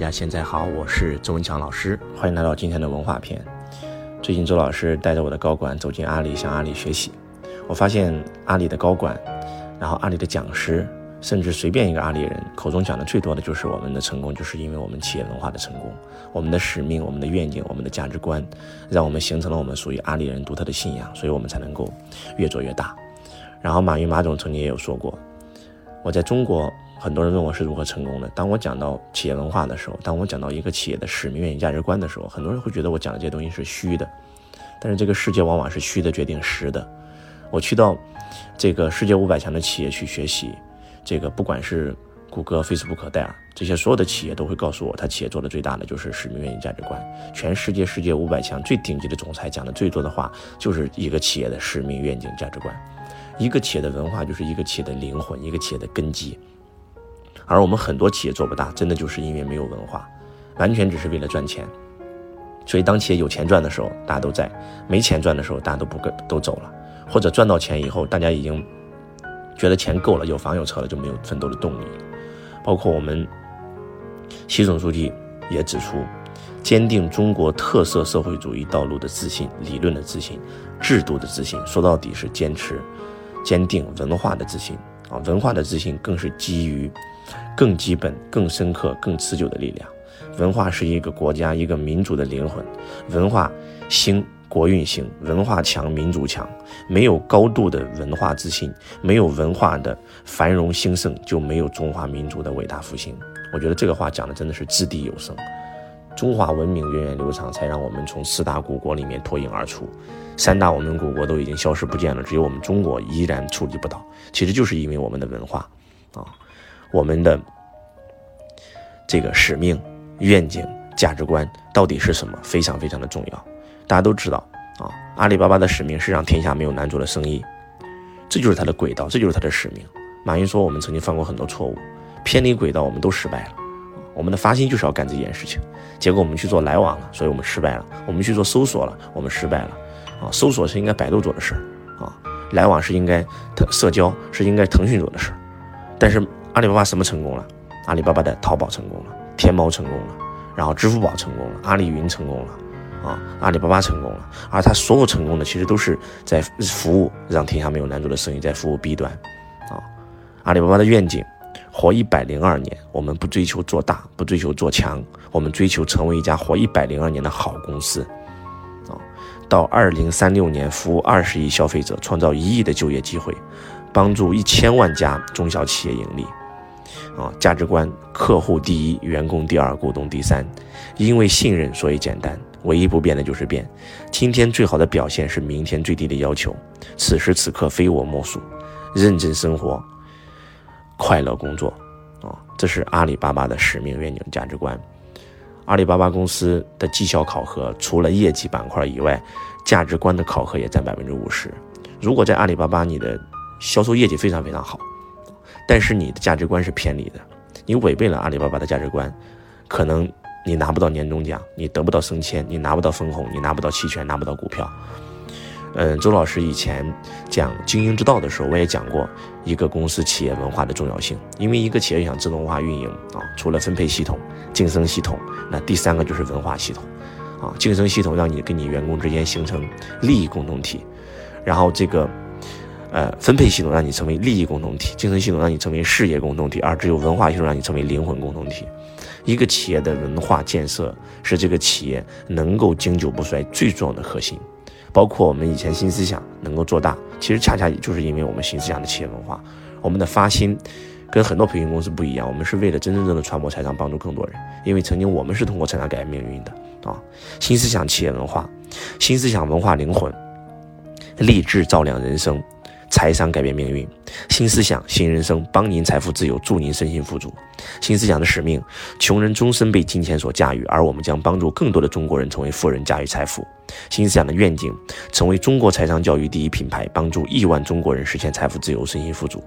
大家现在好，我是周文强老师，欢迎来到今天的文化篇。最近周老师带着我的高管走进阿里，向阿里学习。我发现阿里的高管，然后阿里的讲师，甚至随便一个阿里人口中讲的最多的就是我们的成功，就是因为我们企业文化的成功，我们的使命、我们的愿景、我们的价值观，让我们形成了我们属于阿里人独特的信仰，所以我们才能够越做越大。然后马云马总曾经也有说过，我在中国。很多人问我是如何成功的。当我讲到企业文化的时候，当我讲到一个企业的使命、愿景、价值观的时候，很多人会觉得我讲的这些东西是虚的。但是这个世界往往是虚的决定实的。我去到这个世界五百强的企业去学习，这个不管是谷歌、Facebook、戴尔这些所有的企业都会告诉我，他企业做的最大的就是使命、愿景、价值观。全世界世界五百强最顶级的总裁讲的最多的话，就是一个企业的使命、愿景、价值观。一个企业的文化就是一个企业的灵魂，一个企业的根基。而我们很多企业做不大，真的就是因为没有文化，完全只是为了赚钱。所以当企业有钱赚的时候，大家都在；没钱赚的时候，大家都不跟都走了。或者赚到钱以后，大家已经觉得钱够了，有房有车了，就没有奋斗的动力。包括我们习总书记也指出，坚定中国特色社会主义道路的自信、理论的自信、制度的自信，说到底是坚持、坚定文化的自信啊！文化的自信更是基于。更基本、更深刻、更持久的力量。文化是一个国家、一个民族的灵魂。文化兴，国运兴；文化强，民族强。没有高度的文化自信，没有文化的繁荣兴盛，就没有中华民族的伟大复兴。我觉得这个话讲的真的是掷地有声。中华文明源远流长，才让我们从四大古国里面脱颖而出。三大文明古国都已经消失不见了，只有我们中国依然矗立不倒。其实就是因为我们的文化，啊。我们的这个使命、愿景、价值观到底是什么？非常非常的重要。大家都知道啊，阿里巴巴的使命是让天下没有难做的生意，这就是它的轨道，这就是它的使命。马云说，我们曾经犯过很多错误，偏离轨道，我们都失败了。我们的发心就是要干这件事情，结果我们去做来往了，所以我们失败了。我们去做搜索了，我们失败了。啊，搜索是应该百度做的事儿啊，来往是应该腾社交是应该腾讯做的事儿，但是。阿里巴巴什么成功了？阿里巴巴的淘宝成功了，天猫成功了，然后支付宝成功了，阿里云成功了，啊，阿里巴巴成功了。而它所有成功的，其实都是在服务让天下没有难做的生意，在服务 B 端，啊，阿里巴巴的愿景，活一百零二年，我们不追求做大，不追求做强，我们追求成为一家活一百零二年的好公司，啊，到二零三六年服务二十亿消费者，创造一亿的就业机会，帮助一千万家中小企业盈利。啊，价值观：客户第一，员工第二，股东第三。因为信任，所以简单。唯一不变的就是变。今天最好的表现是明天最低的要求。此时此刻，非我莫属。认真生活，快乐工作。啊，这是阿里巴巴的使命、愿景、价值观。阿里巴巴公司的绩效考核，除了业绩板块以外，价值观的考核也占百分之五十。如果在阿里巴巴，你的销售业绩非常非常好。但是你的价值观是偏离的，你违背了阿里巴巴的价值观，可能你拿不到年终奖，你得不到升迁，你拿不到分红，你拿不到期权，拿不到股票。嗯，周老师以前讲经营之道的时候，我也讲过一个公司企业文化的重要性。因为一个企业想自动化运营啊，除了分配系统、晋升系统，那第三个就是文化系统啊。晋升系统让你跟你员工之间形成利益共同体，然后这个。呃，分配系统让你成为利益共同体，精神系统让你成为事业共同体，而只有文化系统让你成为灵魂共同体。一个企业的文化建设是这个企业能够经久不衰最重要的核心。包括我们以前新思想能够做大，其实恰恰就是因为我们新思想的企业文化。我们的发心跟很多培训公司不一样，我们是为了真真正正的传播财商，帮助更多人。因为曾经我们是通过财商改变命运的啊！新思想企业文化，新思想文化灵魂，励志照亮人生。财商改变命运，新思想新人生，帮您财富自由，助您身心富足。新思想的使命：穷人终身被金钱所驾驭，而我们将帮助更多的中国人成为富人，驾驭财富。新思想的愿景：成为中国财商教育第一品牌，帮助亿万中国人实现财富自由，身心富足。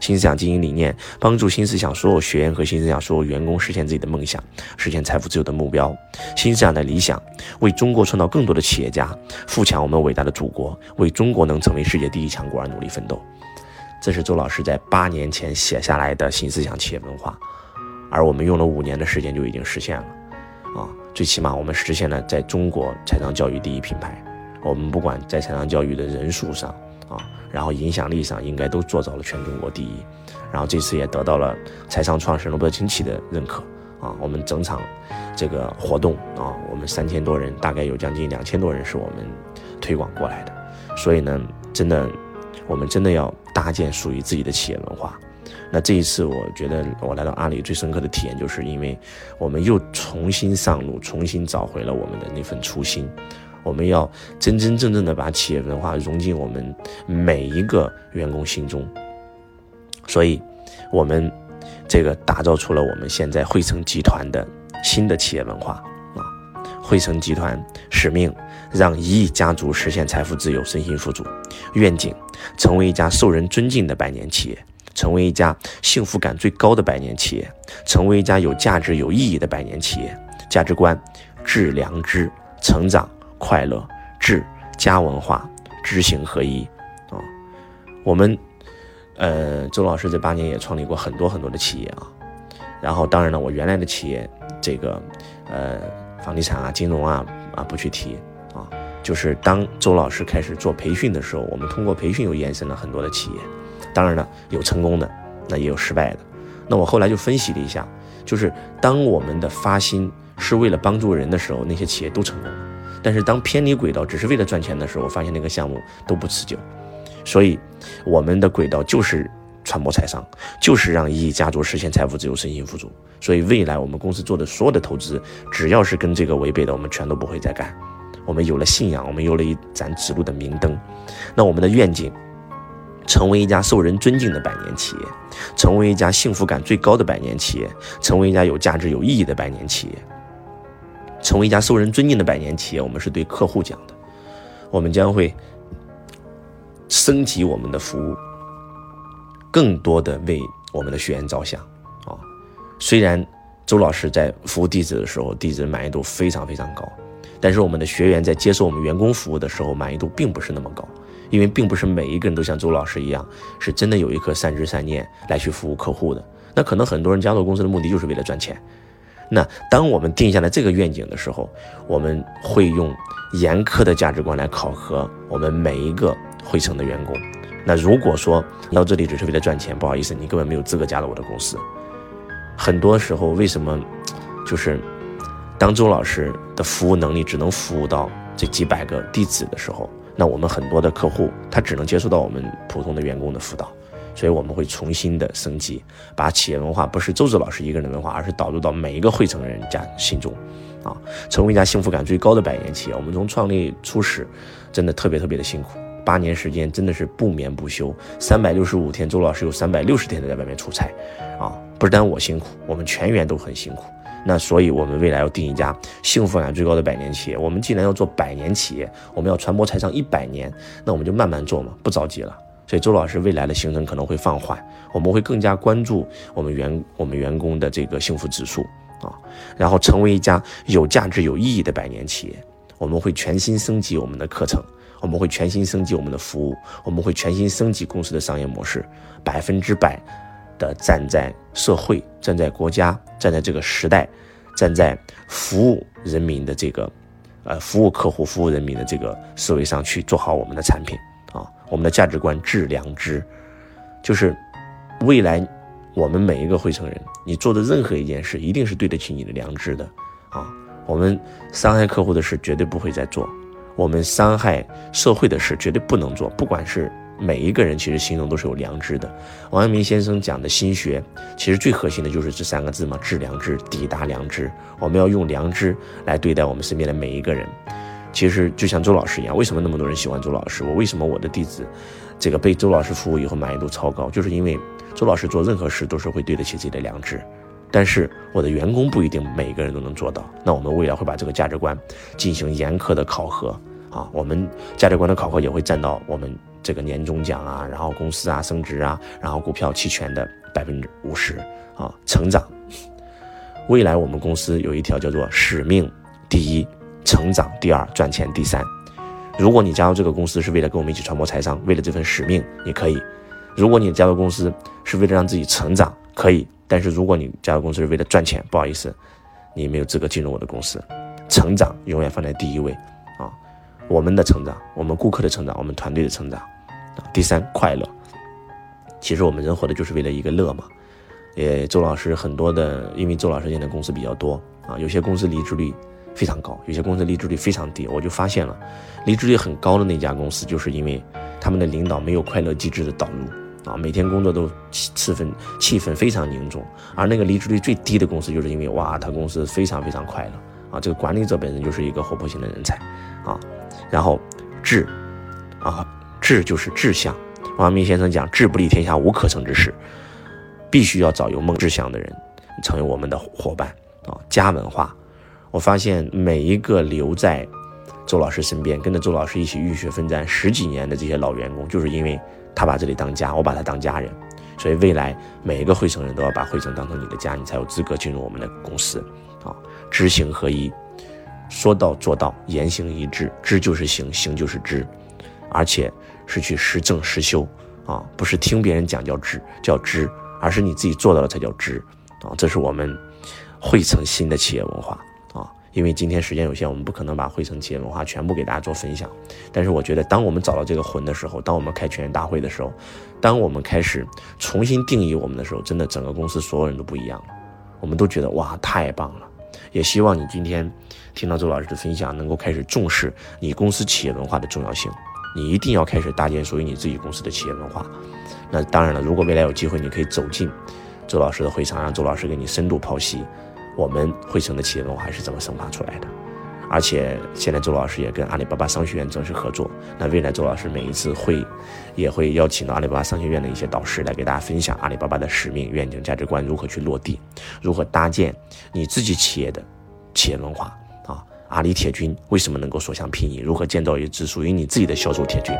新思想经营理念：帮助新思想所有学员和新思想所有员工实现自己的梦想，实现财富自由的目标。新思想的理想：为中国创造更多的企业家，富强我们伟大的祖国，为中国能成为世界第一强国而努力奋斗。这是周老师在八年前写下来的新思想企业文化，而我们用了五年的时间就已经实现了，啊，最起码我们实现了在中国财商教育第一品牌。我们不管在财商教育的人数上，啊，然后影响力上，应该都做到了全中国第一。然后这次也得到了财商创始人罗伯特清崎的认可，啊，我们整场这个活动啊，我们三千多人，大概有将近两千多人是我们推广过来的。所以呢，真的，我们真的要搭建属于自己的企业文化。那这一次，我觉得我来到阿里最深刻的体验，就是因为我们又重新上路，重新找回了我们的那份初心。我们要真真正正的把企业文化融进我们每一个员工心中。所以，我们这个打造出了我们现在汇成集团的新的企业文化啊！汇成集团使命。让一亿家族实现财富自由、身心富足，愿景成为一家受人尊敬的百年企业，成为一家幸福感最高的百年企业，成为一家有价值、有意义的百年企业。价值观：致良知、成长、快乐、智家文化，知行合一。啊，我们，呃，周老师这八年也创立过很多很多的企业啊。然后，当然了，我原来的企业，这个，呃，房地产啊、金融啊，啊，不去提啊。就是当周老师开始做培训的时候，我们通过培训又延伸了很多的企业，当然了，有成功的，那也有失败的。那我后来就分析了一下，就是当我们的发心是为了帮助人的时候，那些企业都成功了；但是当偏离轨道只是为了赚钱的时候，我发现那个项目都不持久。所以，我们的轨道就是传播财商，就是让一亿家族实现财富自由、身心富足。所以，未来我们公司做的所有的投资，只要是跟这个违背的，我们全都不会再干。我们有了信仰，我们有了一盏指路的明灯。那我们的愿景，成为一家受人尊敬的百年企业，成为一家幸福感最高的百年企业，成为一家有价值、有意义的百年企业，成为一家受人尊敬的百年企业。我们是对客户讲的，我们将会升级我们的服务，更多的为我们的学员着想啊。虽然周老师在服务弟子的时候，弟子满意度非常非常高。但是我们的学员在接受我们员工服务的时候，满意度并不是那么高，因为并不是每一个人都像周老师一样，是真的有一颗善知善念来去服务客户的。那可能很多人加入公司的目的就是为了赚钱。那当我们定下来这个愿景的时候，我们会用严苛的价值观来考核我们每一个汇成的员工。那如果说到这里只是为了赚钱，不好意思，你根本没有资格加入我的公司。很多时候，为什么就是？当周老师的服务能力只能服务到这几百个弟子的时候，那我们很多的客户他只能接触到我们普通的员工的辅导，所以我们会重新的升级，把企业文化不是周志老师一个人的文化，而是导入到每一个汇成人家心中，啊，成为一家幸福感最高的百年企业。我们从创立初始，真的特别特别的辛苦，八年时间真的是不眠不休，三百六十五天，周老师有三百六十天都在外面出差，啊，不单我辛苦，我们全员都很辛苦。那所以，我们未来要定一家幸福感最高的百年企业。我们既然要做百年企业，我们要传播财商一百年，那我们就慢慢做嘛，不着急了。所以，周老师未来的行程可能会放缓，我们会更加关注我们员我们员工的这个幸福指数啊，然后成为一家有价值、有意义的百年企业。我们会全新升级我们的课程，我们会全新升级我们的服务，我们会全新升级公司的商业模式，百分之百。的站在社会、站在国家、站在这个时代、站在服务人民的这个，呃，服务客户、服务人民的这个思维上去做好我们的产品啊，我们的价值观致良知，就是未来我们每一个会成人，你做的任何一件事，一定是对得起你的良知的啊。我们伤害客户的事绝对不会再做，我们伤害社会的事绝对不能做，不管是。每一个人其实心中都是有良知的。王阳明先生讲的心学，其实最核心的就是这三个字嘛：致良知，抵达良知。我们要用良知来对待我们身边的每一个人。其实就像周老师一样，为什么那么多人喜欢周老师？我为什么我的弟子，这个被周老师服务以后满意度超高？就是因为周老师做任何事都是会对得起自己的良知。但是我的员工不一定每一个人都能做到。那我们未来会把这个价值观进行严苛的考核啊，我们价值观的考核也会占到我们。这个年终奖啊，然后公司啊升职啊，然后股票期权的百分之五十啊成长。未来我们公司有一条叫做使命第一，成长第二，赚钱第三。如果你加入这个公司是为了跟我们一起传播财商，为了这份使命，你可以；如果你加入公司是为了让自己成长，可以。但是如果你加入公司是为了赚钱，不好意思，你没有资格进入我的公司。成长永远放在第一位！我们的成长，我们顾客的成长，我们团队的成长啊。第三，快乐。其实我们人活的就是为了一个乐嘛。也周老师很多的，因为周老师现在公司比较多啊，有些公司离职率非常高，有些公司离职率非常低。我就发现了，离职率很高的那家公司，就是因为他们的领导没有快乐机制的导入啊，每天工作都气氛气氛非常凝重。而那个离职率最低的公司，就是因为哇，他公司非常非常快乐啊，这个管理者本身就是一个活泼型的人才啊。然后志啊，志就是志向。王阳明先生讲：“志不立天下无可成之事。”必须要找有梦志向的人，成为我们的伙伴啊！家文化，我发现每一个留在周老师身边，跟着周老师一起浴血奋战十几年的这些老员工，就是因为他把这里当家，我把他当家人。所以未来每一个汇成人都要把汇成当成你的家，你才有资格进入我们的公司啊！知行合一，说到做到，言行一致，知就是行，行就是知，而且是去实证实修啊！不是听别人讲叫知，叫知。而是你自己做到了才叫知，啊，这是我们汇成新的企业文化啊。因为今天时间有限，我们不可能把汇成企业文化全部给大家做分享。但是我觉得，当我们找到这个魂的时候，当我们开全员大会的时候，当我们开始重新定义我们的时候，真的整个公司所有人都不一样了。我们都觉得哇，太棒了！也希望你今天听到周老师的分享，能够开始重视你公司企业文化的重要性。你一定要开始搭建属于你自己公司的企业文化。那当然了，如果未来有机会，你可以走进周老师的会场，让周老师给你深度剖析我们汇成的企业文化是怎么生发出来的。而且现在周老师也跟阿里巴巴商学院正式合作。那未来周老师每一次会也会邀请到阿里巴巴商学院的一些导师来给大家分享阿里巴巴的使命、愿景、价值观如何去落地，如何搭建你自己企业的企业文化啊。阿里铁军为什么能够所向披靡？如何建造一支属于你自己的销售铁军？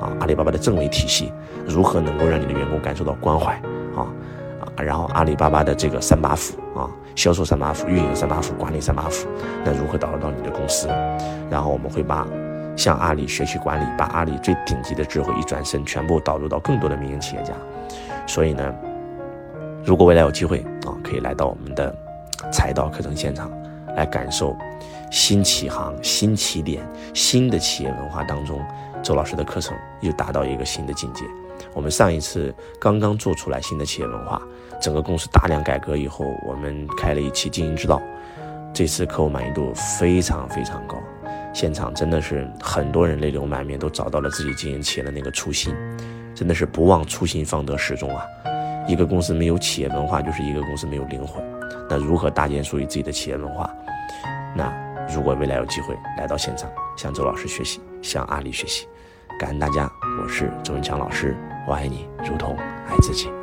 啊，阿里巴巴的政委体系如何能够让你的员工感受到关怀？啊啊，然后阿里巴巴的这个三把斧啊，销售三把斧、运营三把斧、管理三把斧，那如何导入到你的公司？然后我们会把向阿里学习管理，把阿里最顶级的智慧一转身，全部导入到更多的民营企业家。所以呢，如果未来有机会啊，可以来到我们的财道课程现场来感受。新起航、新起点、新的企业文化当中，周老师的课程又达到一个新的境界。我们上一次刚刚做出来新的企业文化，整个公司大量改革以后，我们开了一期经营之道，这次客户满意度非常非常高，现场真的是很多人泪流满面，都找到了自己经营企业的那个初心，真的是不忘初心方得始终啊！一个公司没有企业文化，就是一个公司没有灵魂。那如何搭建属于自己的企业文化？那？如果未来有机会来到现场，向周老师学习，向阿里学习，感恩大家，我是周文强老师，我爱你如同爱自己。